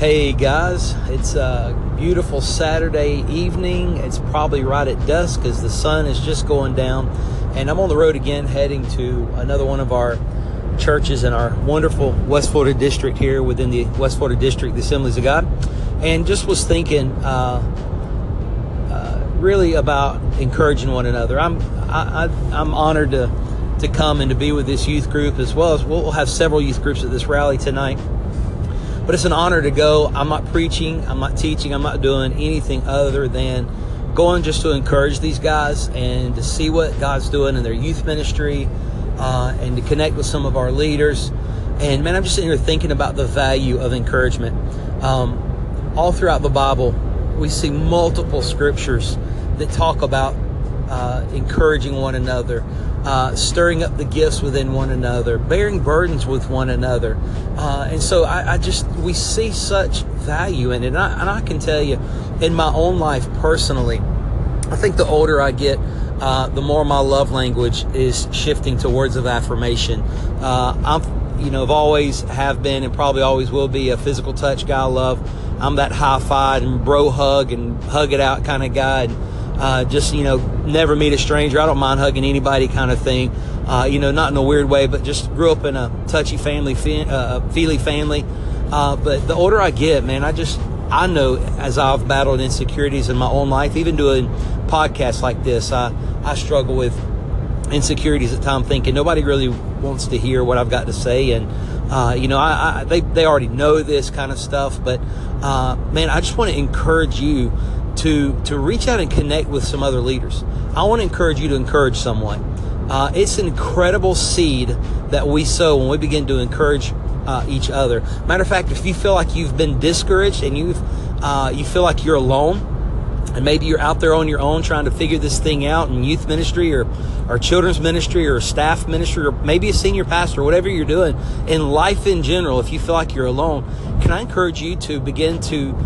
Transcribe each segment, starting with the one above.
Hey guys, it's a beautiful Saturday evening. It's probably right at dusk because the sun is just going down. And I'm on the road again heading to another one of our churches in our wonderful West Florida district here within the West Florida district, the Assemblies of God. And just was thinking uh, uh, really about encouraging one another. I'm, I, I'm honored to, to come and to be with this youth group as well as we'll have several youth groups at this rally tonight. But it's an honor to go. I'm not preaching, I'm not teaching, I'm not doing anything other than going just to encourage these guys and to see what God's doing in their youth ministry uh, and to connect with some of our leaders. And man, I'm just sitting here thinking about the value of encouragement. Um, all throughout the Bible, we see multiple scriptures that talk about uh, encouraging one another, uh, stirring up the gifts within one another, bearing burdens with one another. Uh, and so I, I, just, we see such value in it. And I, and I, can tell you, in my own life personally, I think the older I get, uh, the more my love language is shifting to words of affirmation. Uh, I'm, you know, I've always have been and probably always will be a physical touch guy. I love. I'm that high five and bro hug and hug it out kind of guy. And, uh, just you know never meet a stranger. I don't mind hugging anybody, kind of thing. Uh, you know, not in a weird way, but just grew up in a touchy family, uh, feely family. Uh, but the older I get, man, I just I know as I've battled insecurities in my own life, even doing podcasts like this, I I struggle with insecurities at times, thinking nobody really wants to hear what I've got to say, and uh, you know, I, I, they they already know this kind of stuff. But uh, man, I just want to encourage you to to reach out and connect with some other leaders. I want to encourage you to encourage someone. Uh, it's an incredible seed that we sow when we begin to encourage uh, each other. Matter of fact, if you feel like you've been discouraged and you've uh, you feel like you're alone, and maybe you're out there on your own trying to figure this thing out in youth ministry or or children's ministry or staff ministry or maybe a senior pastor, whatever you're doing in life in general, if you feel like you're alone, can I encourage you to begin to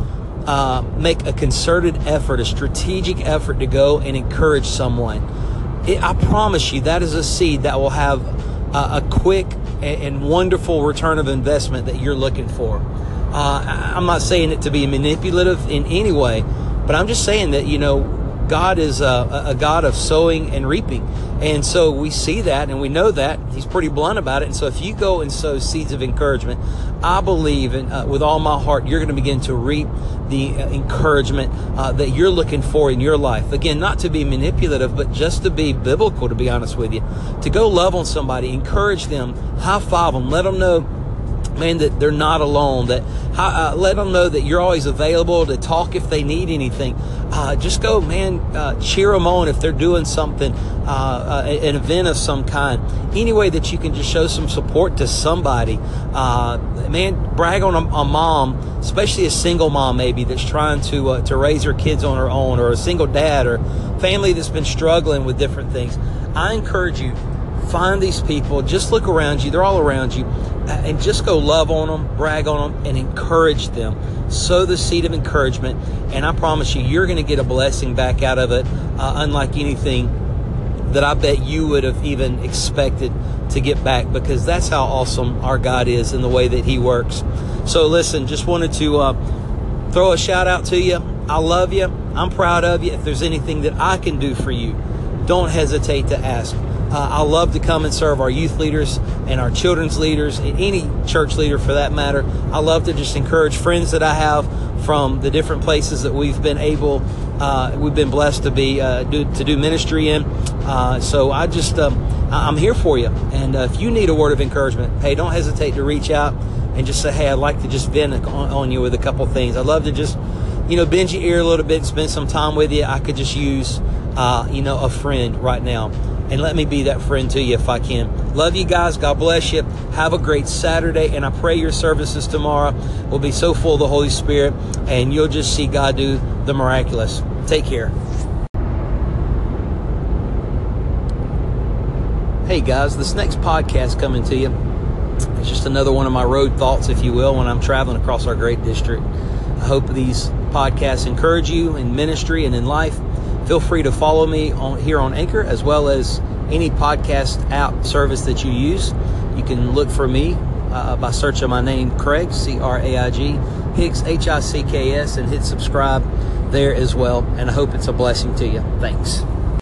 uh, make a concerted effort, a strategic effort to go and encourage someone. It, I promise you, that is a seed that will have a, a quick and wonderful return of investment that you're looking for. Uh, I'm not saying it to be manipulative in any way, but I'm just saying that, you know, God is a, a, God of sowing and reaping. And so we see that and we know that. He's pretty blunt about it. And so if you go and sow seeds of encouragement, I believe in, uh, with all my heart, you're going to begin to reap the uh, encouragement uh, that you're looking for in your life. Again, not to be manipulative, but just to be biblical, to be honest with you. To go love on somebody, encourage them, high five them, let them know man, that they're not alone. That uh, let them know that you're always available to talk if they need anything. Uh, just go, man, uh, cheer them on if they're doing something, uh, uh, an event of some kind. Any way that you can just show some support to somebody. Uh, man, brag on a, a, mom, especially a single mom maybe that's trying to to raise her kids on her own, or a single dad, or family that's been struggling with different things. I encourage you find these people, just look around you, they're all around you, and just go love on them, brag on them, and encourage them. Sow the seed of encouragement, and I promise you, you're going to get a blessing back out of it, uh, unlike anything that I bet you would have even expected to get back because that's how awesome our God is in the way that He works. So, listen, just wanted to uh, throw a shout out to you. I love you. I'm proud of you. If there's anything that I can do for you, don't hesitate to ask. Uh, I love to come and serve our youth leaders and our children's leaders, and any church leader for that matter. I love to just encourage friends that I have from the different places that we've been able, uh, we've been blessed to be uh, do, to do ministry in. Uh, so I just, um, I'm here for you. And uh, if you need a word of encouragement, hey, don't hesitate to reach out and just say, hey, I'd like to just vent on, on you with a couple things. I'd love to just, you know, bend your ear a little bit spend some time with you. I could just use, uh, you know, a friend right now and let me be that friend to you if I can. Love you guys. God bless you. Have a great Saturday. And I pray your services tomorrow will be so full of the Holy Spirit and you'll just see God do the miraculous. Take care. Hey guys, this next podcast coming to you is just another one of my road thoughts, if you will, when I'm traveling across our great district. I hope these podcasts encourage you in ministry and in life. Feel free to follow me on here on Anchor as well as any podcast app service that you use. You can look for me uh, by searching my name, Craig, C R A I G, Hicks, H I C K S, and hit subscribe there as well. And I hope it's a blessing to you. Thanks.